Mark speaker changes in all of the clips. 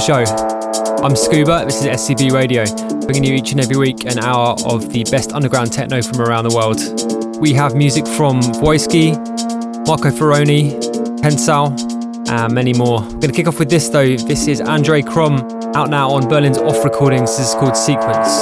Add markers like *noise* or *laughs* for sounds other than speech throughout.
Speaker 1: the show. I'm Scuba, this is SCB Radio, bringing you each and every week an hour of the best underground techno from around the world. We have music from Wojski, Marco Ferroni, Pensal, and many more. We're going to kick off with this though. This is Andre Crom, out now on Berlin's Off Recordings. This is called Sequence.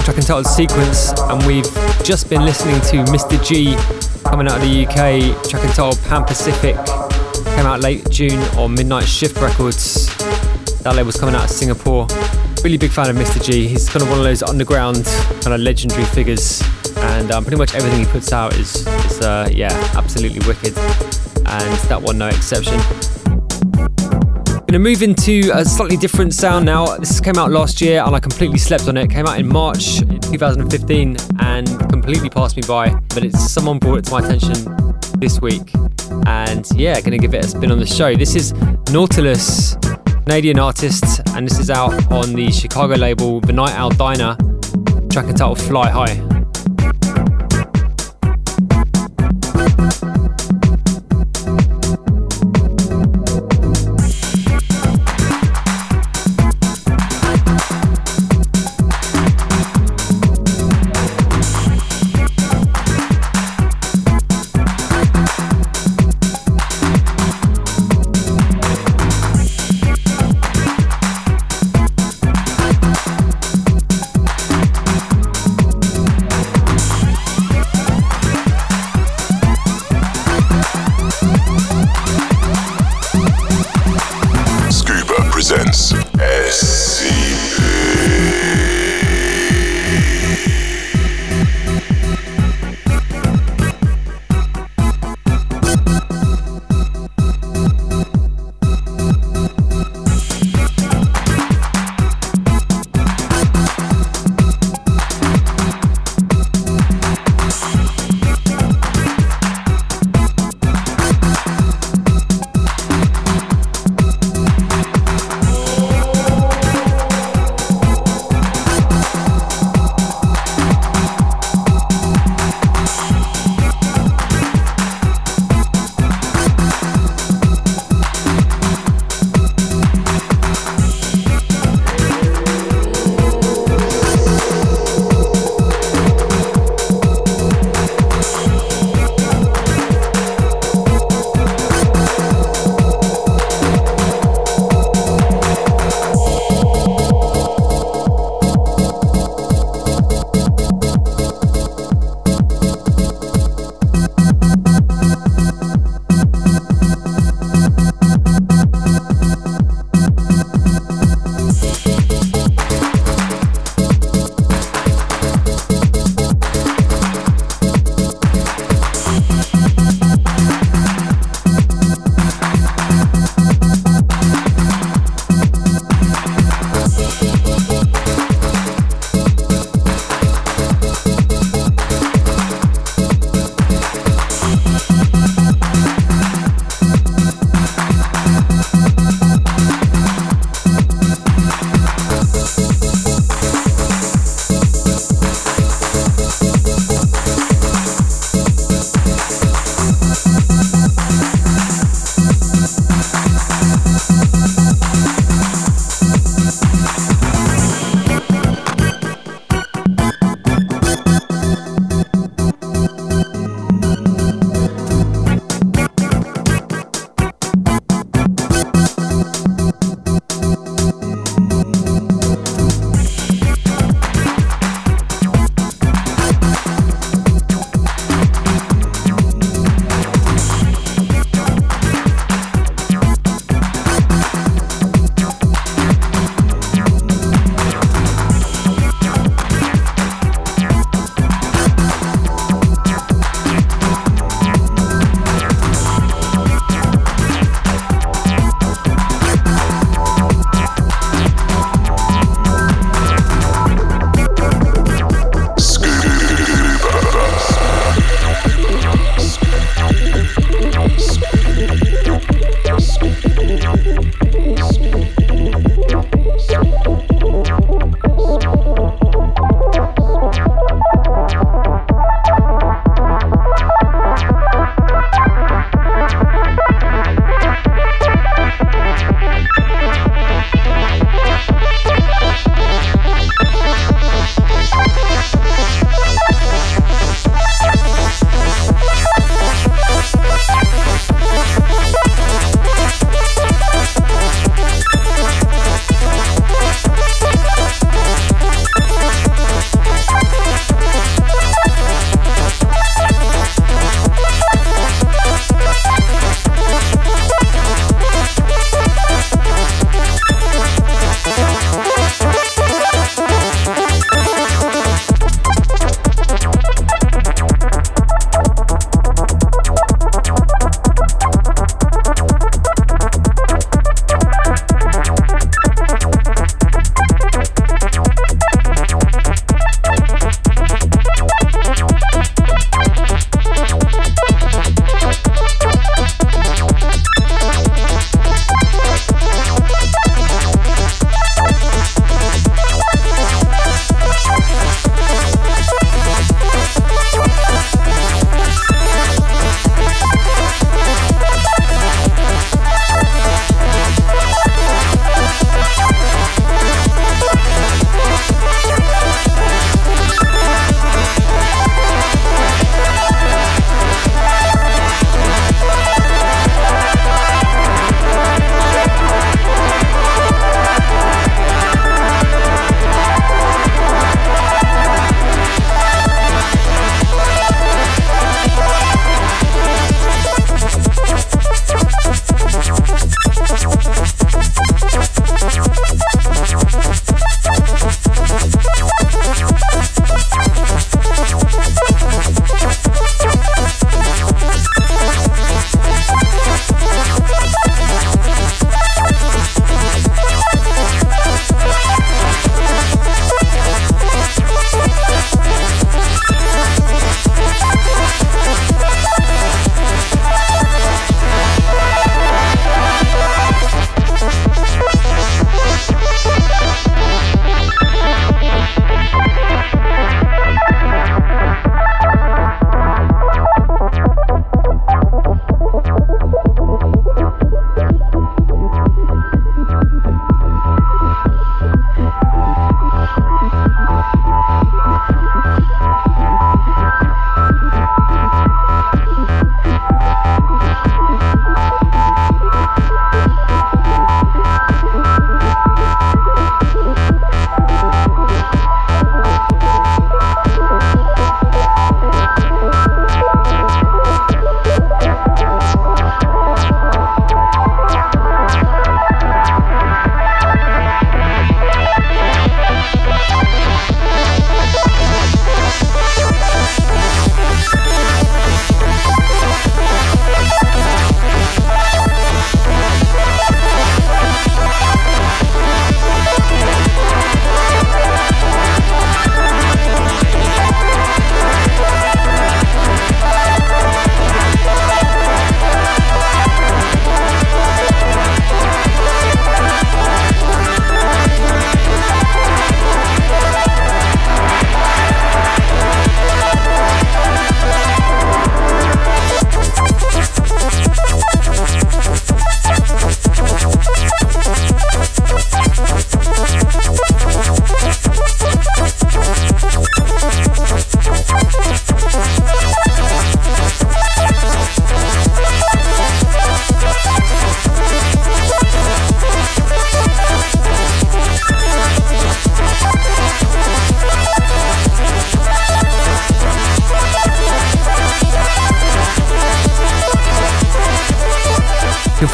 Speaker 1: Crom, track entitled Sequence, and we've just been listening to Mr. G coming out of the UK, track entitled Pan Pacific, came out late June on Midnight Shift Records. That label's coming out of Singapore. Really big fan of Mr. G. He's kind of one of those underground kind of legendary figures, and um, pretty much everything he puts out is, is uh, yeah, absolutely wicked. And that one, no exception. Gonna move into a slightly different sound now. This came out last year and I completely slept on it. it came out in March 2015 and completely passed me by. But it's someone brought it to my attention this week. And yeah, gonna give it a spin on the show. This is Nautilus Canadian artist, and this is out on the Chicago label The Night Owl Diner, track entitled Fly High.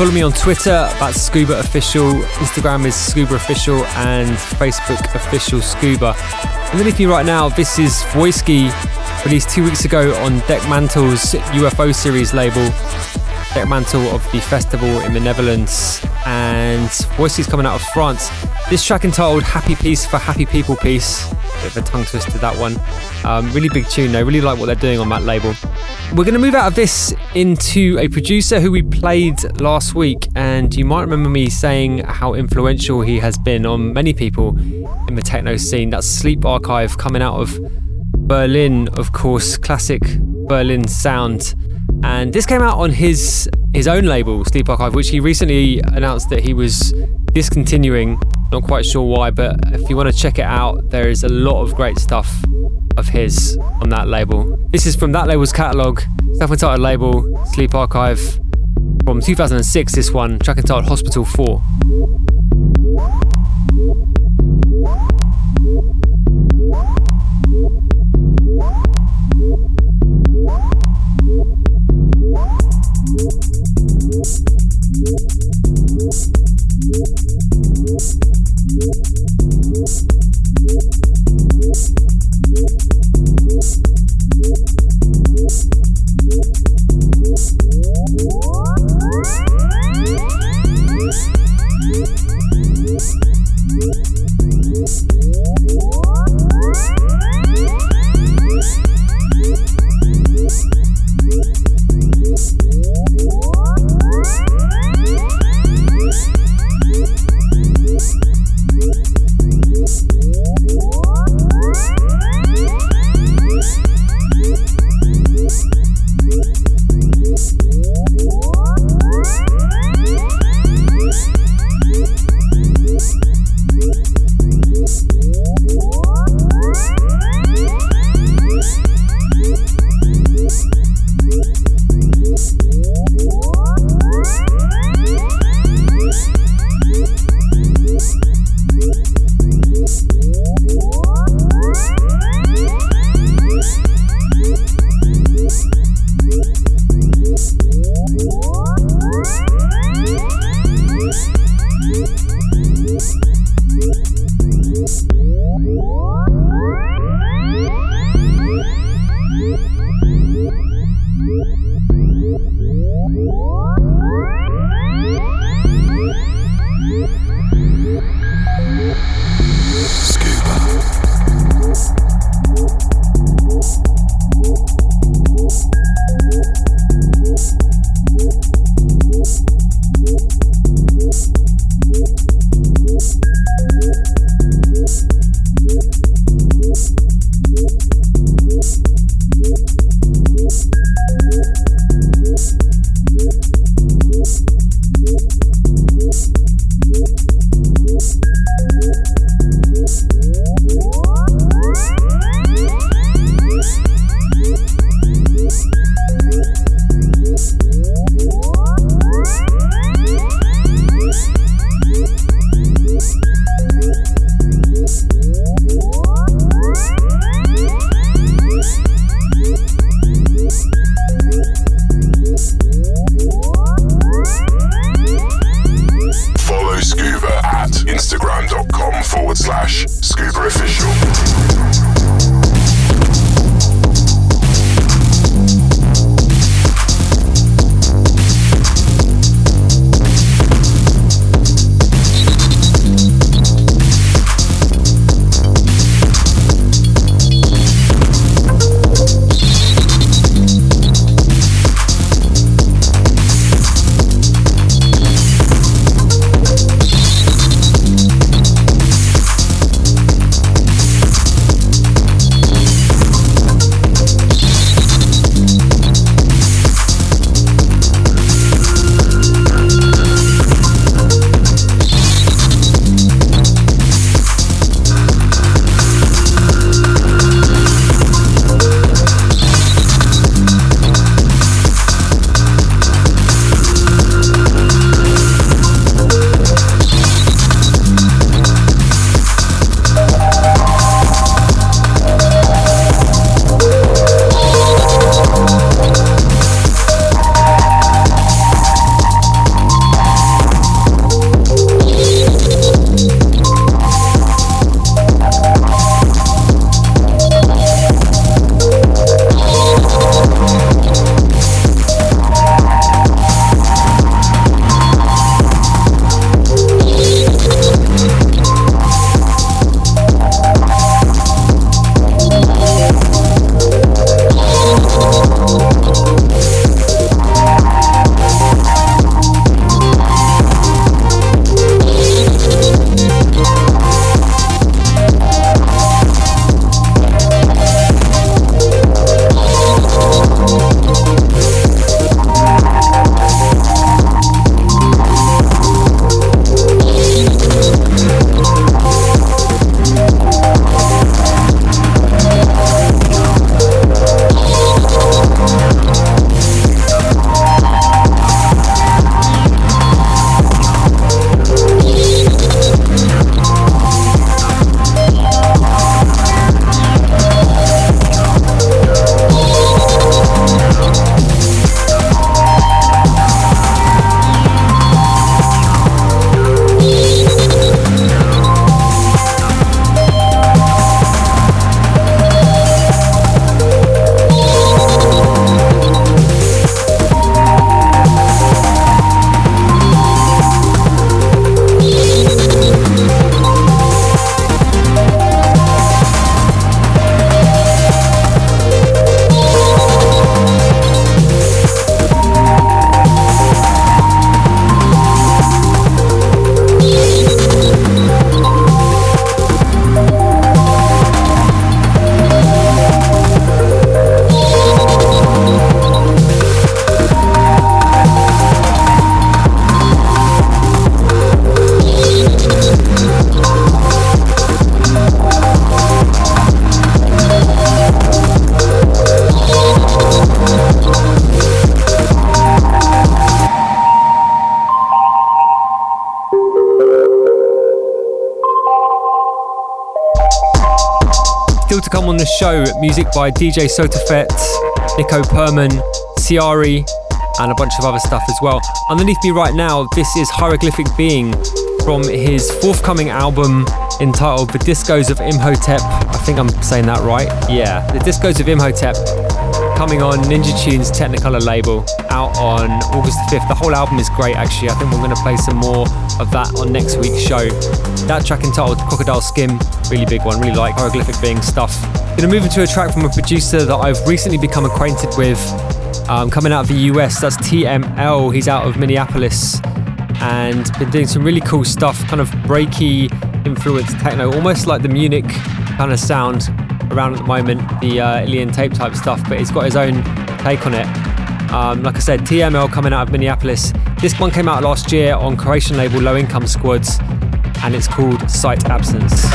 Speaker 1: Follow me on Twitter, that's Scuba Official. Instagram is Scuba Official and Facebook Official Scuba. Underneath me right now, this is Wojski, released two weeks ago on Dekmantel's UFO series label. Dekmantel of the festival in the Netherlands, and Wojski coming out of France. This track entitled Happy Peace for Happy People Peace. Bit of a tongue twister, that one. Um, really big tune, though. Really like what they're doing on that label. We're going to move out of this into a producer who we played last week, and you might remember me saying how influential he has been on many people in the techno scene. That's Sleep Archive coming out of Berlin, of course, classic Berlin sound. And this came out on his his own label, Sleep Archive, which he recently announced that he was discontinuing. Not quite sure why, but if you want to check it out, there is a lot of great stuff of his on that label. This is from that label's catalogue, self entitled label, Sleep Archive, from 2006. This one, track entitled Hospital 4. Scooper scuba official. Music by DJ Sotofett, Nico Perman, Ciari, and a bunch of other stuff as well. Underneath me right now, this is Hieroglyphic Being from his forthcoming album entitled The Discos of Imhotep. I think I'm saying that right. Yeah, The Discos of Imhotep coming on Ninja Tunes Technicolor label out on August the 5th. The whole album is great actually. I think we're going to play some more of that on next week's show. That track entitled Crocodile Skin, really big one, really like hieroglyphic being stuff. Gonna move into a track from a producer that I've recently become acquainted with um, coming out of the US. That's TML. He's out of Minneapolis and been doing some really cool stuff, kind of breaky influenced techno, almost like the Munich kind of sound around at the moment, the uh, Ilian tape type stuff, but he's got his own take on it. Um, like I said, TML coming out of Minneapolis. This one came out last year on Croatian label Low Income Squads, and it's called Sight Absence.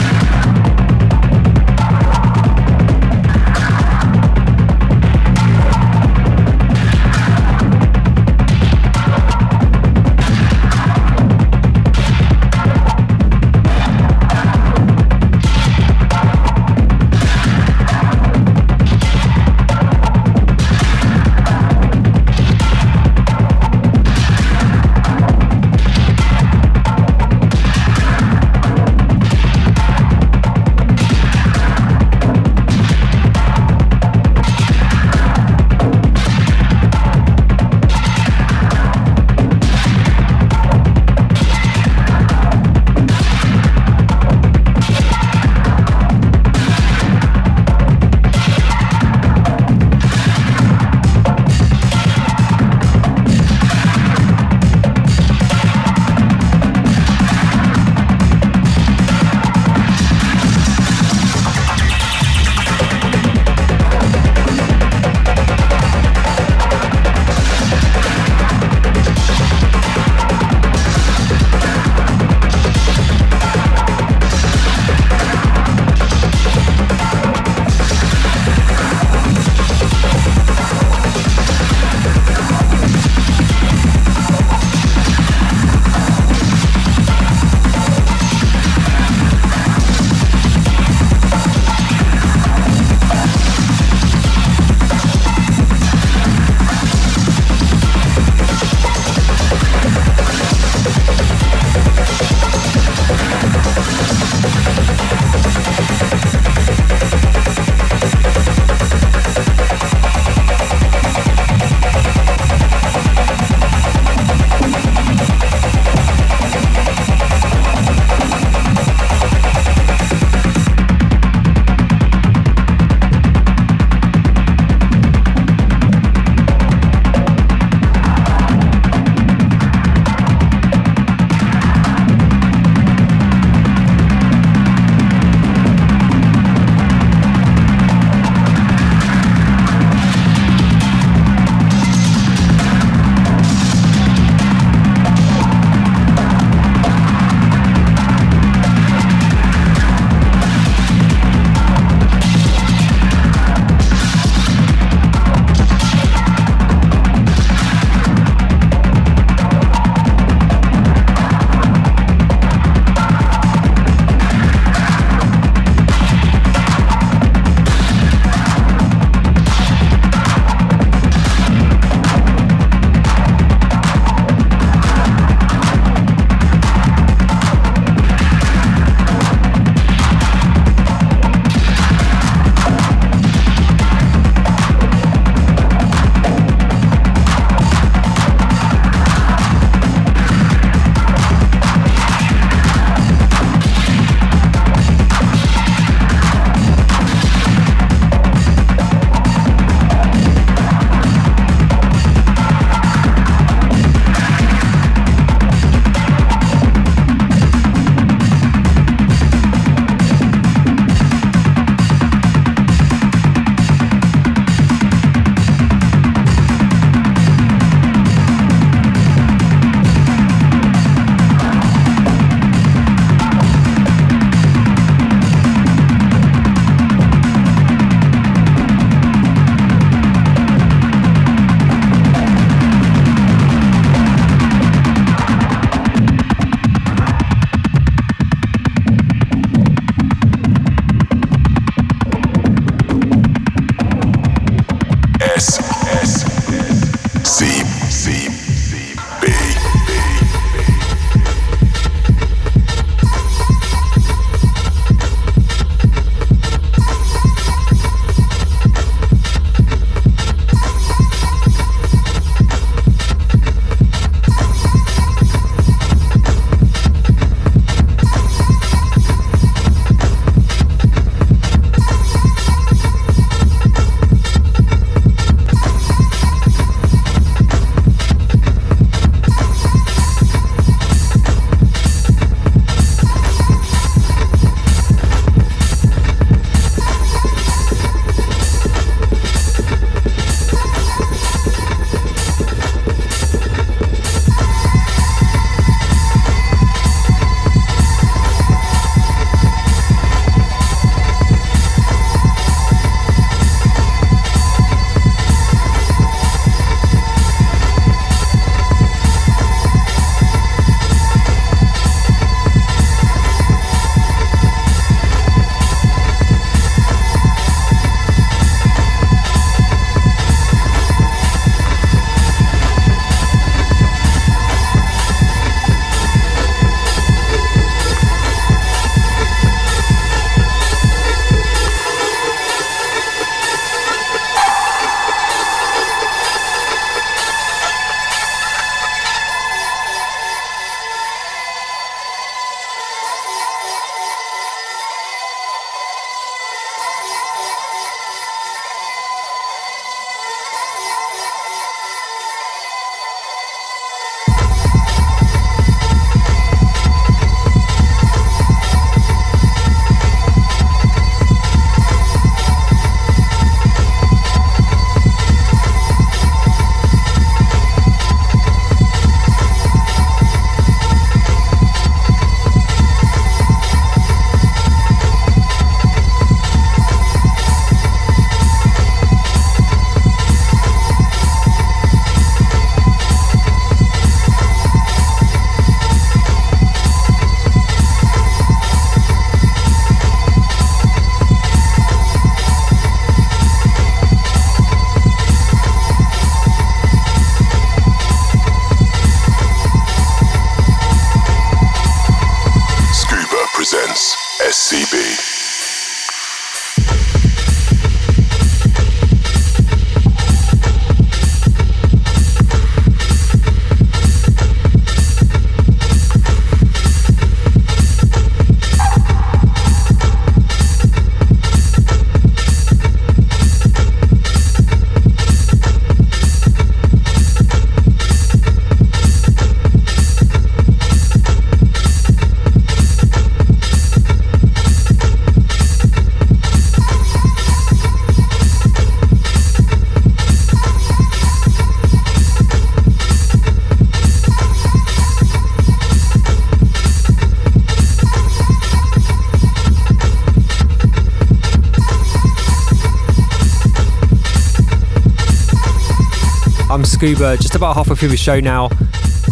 Speaker 1: Scuba, just about halfway through the show now.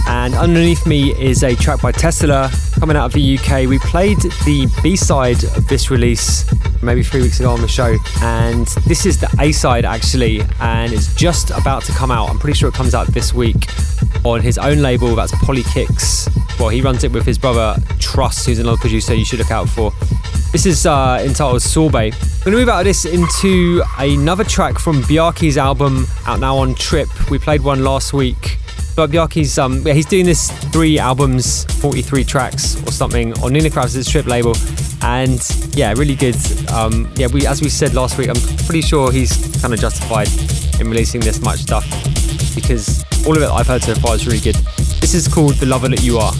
Speaker 1: And underneath me is a track by Tessela coming out of the UK. We played the B side of this release maybe three weeks ago on the show, and this is the A side actually, and it's just about to come out. I'm pretty sure it comes out this week on his own label, that's Polykicks. Well, he runs it with his brother Truss, who's another producer you should look out for. This is uh, entitled Sorbet. I'm going to move out of this into another track from Bjarki's album out now on Trip. We played one last week. But Bjarki's um, yeah, he's doing this three albums, 43 tracks or something on Nina Kraviz' Trip label, and yeah, really good. Um, yeah, we as we said last week, I'm pretty sure he's kind of justified in releasing this much stuff because all of it I've heard so far is really good. This is called The Lover That You Are.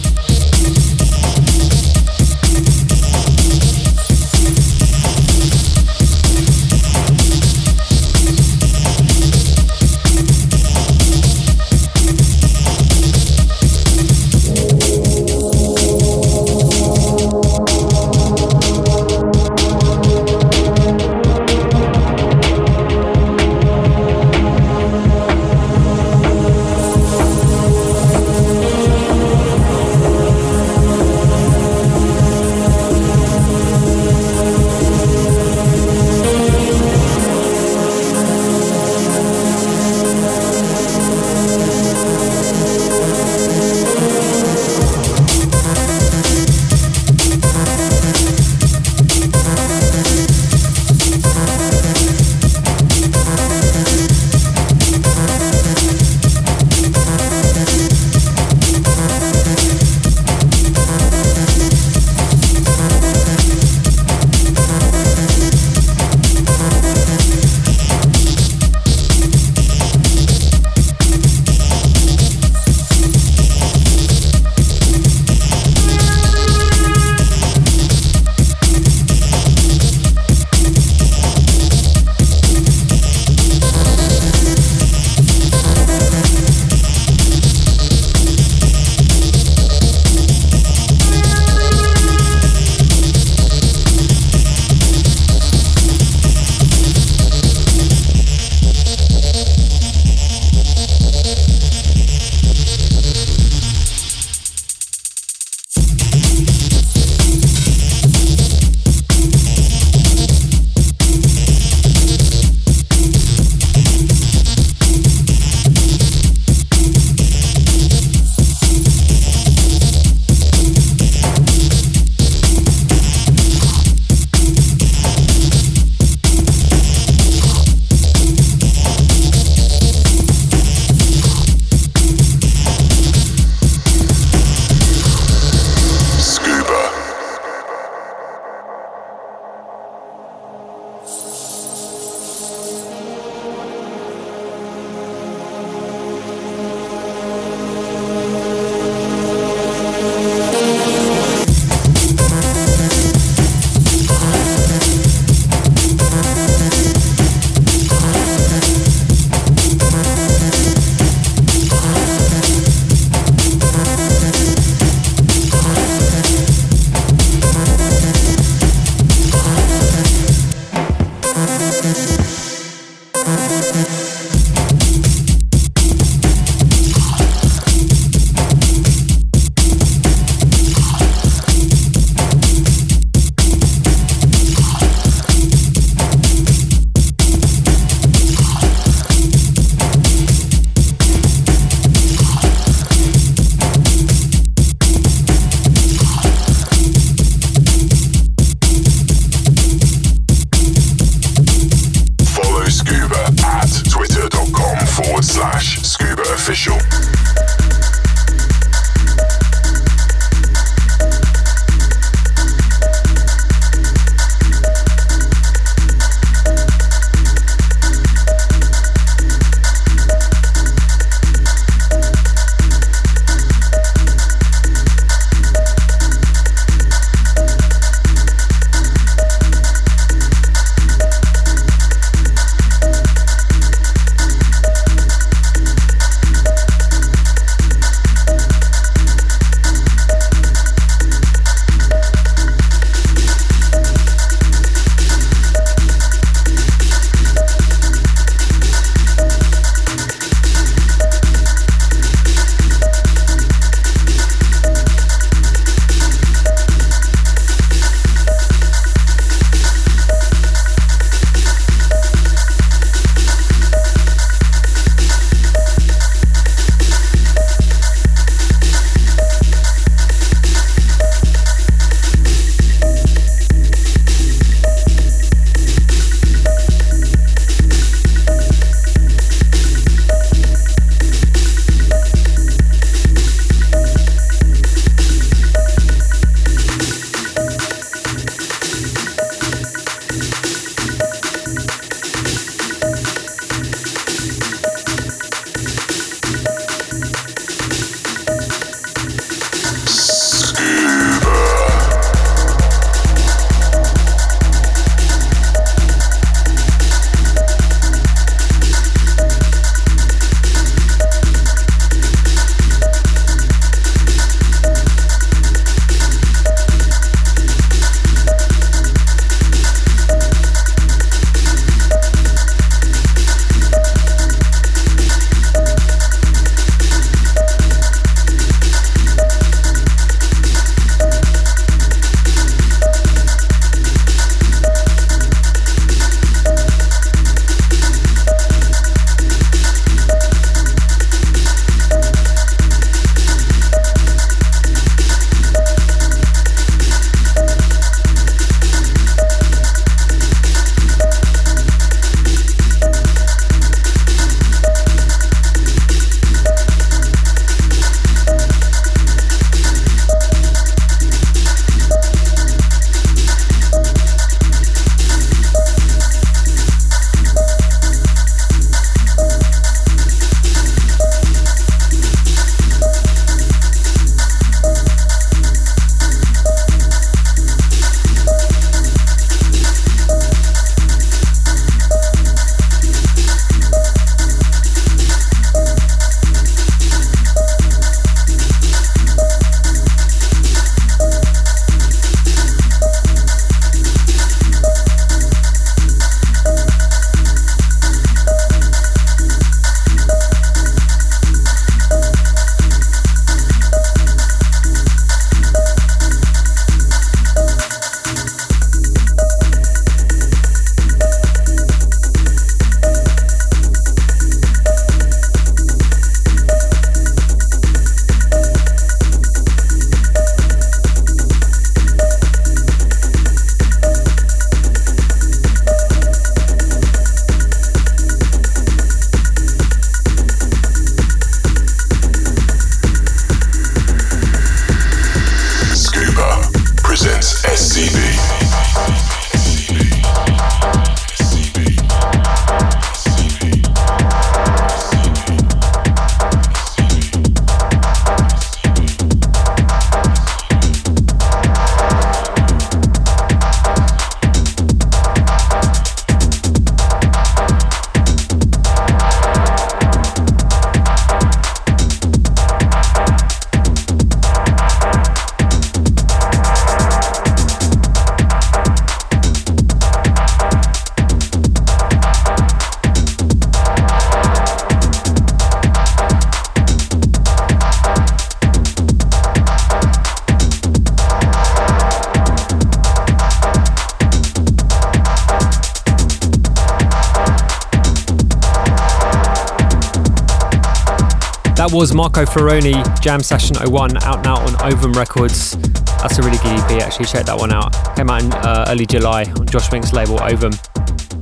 Speaker 1: Was Marco Faraone, Jam Session 01, out now on Ovum Records. That's a really good EP, actually. Check that one out. Came out in uh, early July on Josh Wink's label, Ovum.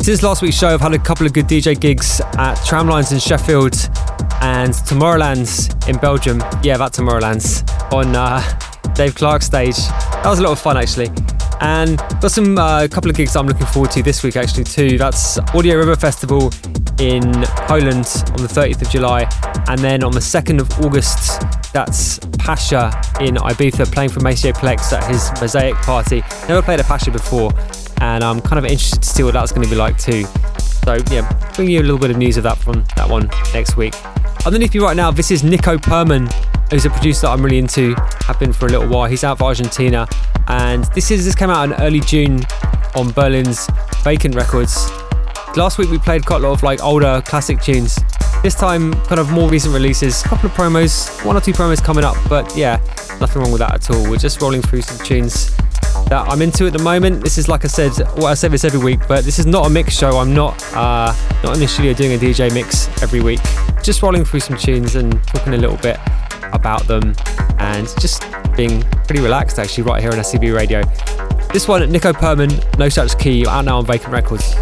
Speaker 1: Since last week's show, I've had a couple of good DJ gigs at Tramlines in Sheffield and Tomorrowlands in Belgium. Yeah, that Tomorrowlands on uh, Dave Clarke stage. That was a lot of fun, actually. And got some uh, couple of gigs I'm looking forward to this week actually too. That's Audio River Festival in Poland on the 30th of July, and then on the 2nd of August, that's Pacha in Ibiza playing for Maceo Plex at his Mosaic party. Never played a Pacha before, and I'm kind of interested to see what that's going to be like too. So yeah, bring you a little bit of news of that from that one next week. Underneath me right now, this is Nico Purman, who's a producer that I'm really into, have been for a little while. He's out of Argentina, and this is this came out in early June on Berlin's Vacant Records. Last week we played quite a lot of like older classic tunes. This time, kind of more recent releases, a couple of promos, one or two promos coming up, but yeah, nothing wrong with that at all. We're just rolling through some tunes that I'm into at the moment. This is like I said, well, I say this every week, but this is not a mix show. I'm not uh, not in the studio doing a DJ mix every week. Just rolling through some tunes and talking a little bit about them and just being pretty relaxed actually right here on SCB Radio. This one, Nico Purman, No Such Key, out now on Vacant Records.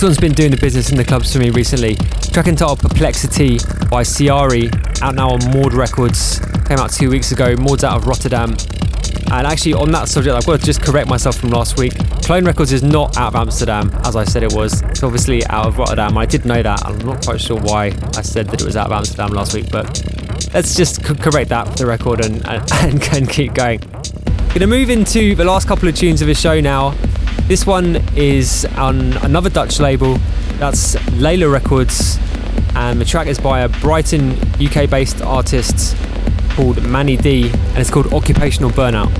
Speaker 1: This one's been doing the business in the clubs for me recently. Track entitled Perplexity by Ciari, out now on Mord Records. Came out two weeks ago. Mord's out of Rotterdam. And actually, on that subject, I've got to just correct myself from last week. Clone Records is not out of Amsterdam, as I said it was. It's obviously out of Rotterdam. I did know that. I'm not quite sure why I said that it was out of Amsterdam last week, but let's just correct that for the record and, and, *laughs* and keep going. Gonna move into the last couple of tunes of the show now. This one is on another Dutch label. That's Layla Records, and the track is by a Brighton, UK-based artist called Manny D, and it's called Occupational Burnout.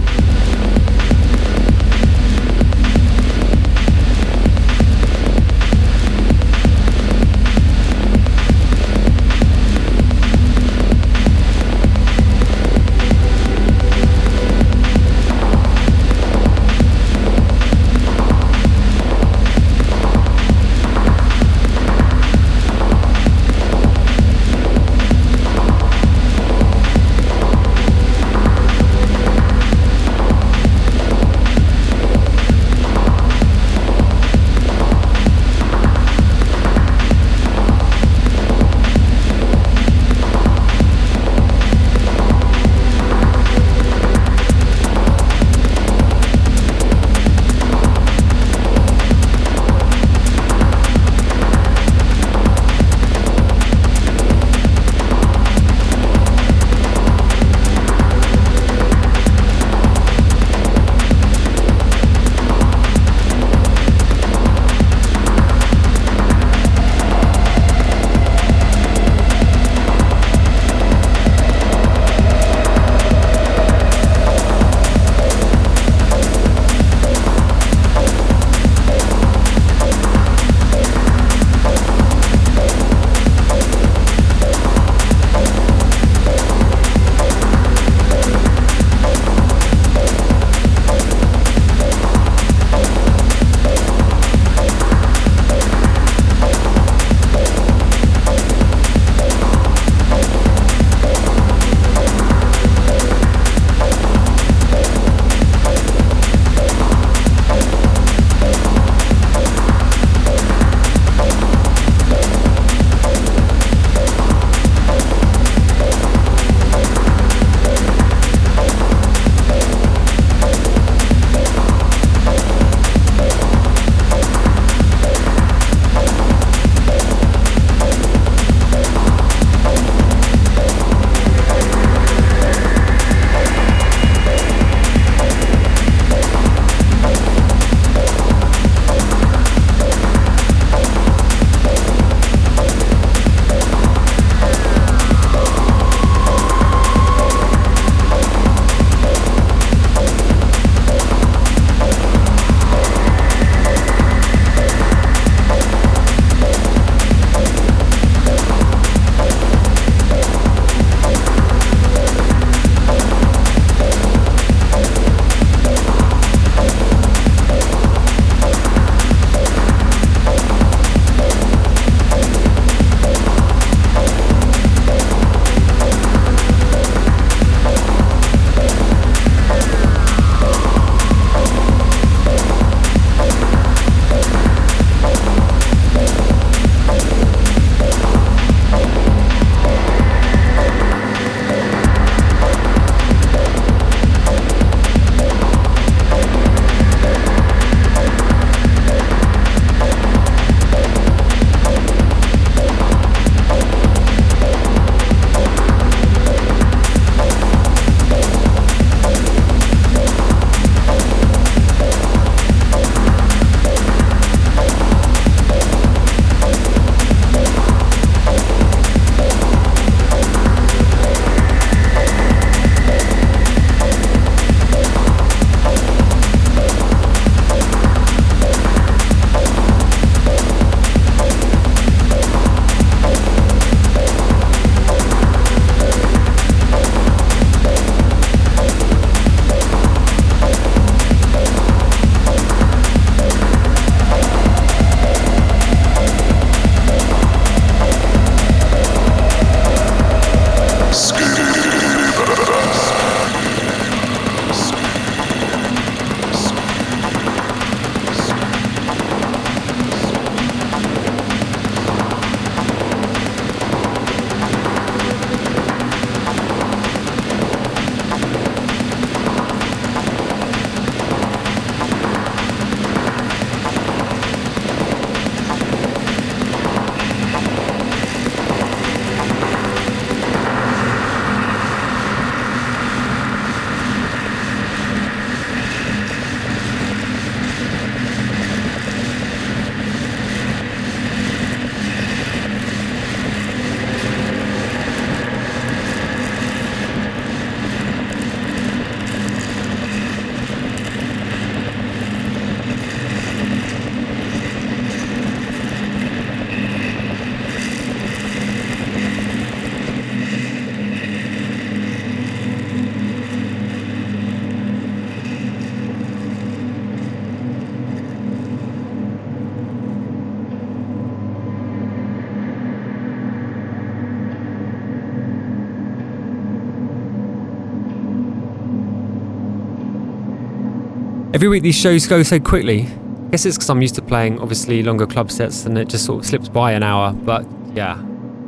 Speaker 1: Every week these shows go so quickly. I guess it's because I'm used to playing obviously longer club sets and it just sort of slips by an hour. But yeah,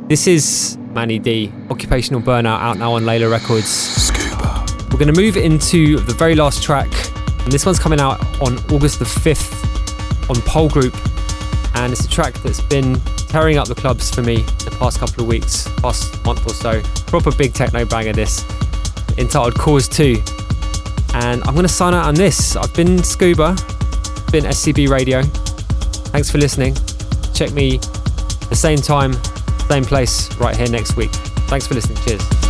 Speaker 1: this is Manny D, Occupational Burnout, out now on Layla Records. Scuba. We're going to move into the very last track. And this one's coming out on August the 5th on Pole Group. And it's a track that's been tearing up the clubs for me the past couple of weeks, past month or so. Proper big techno banger this, entitled Cause 2 and I'm going to sign out on this. I've been Scuba, been SCB Radio. Thanks for listening. Check me the same time, same place, right here next week. Thanks for listening. Cheers.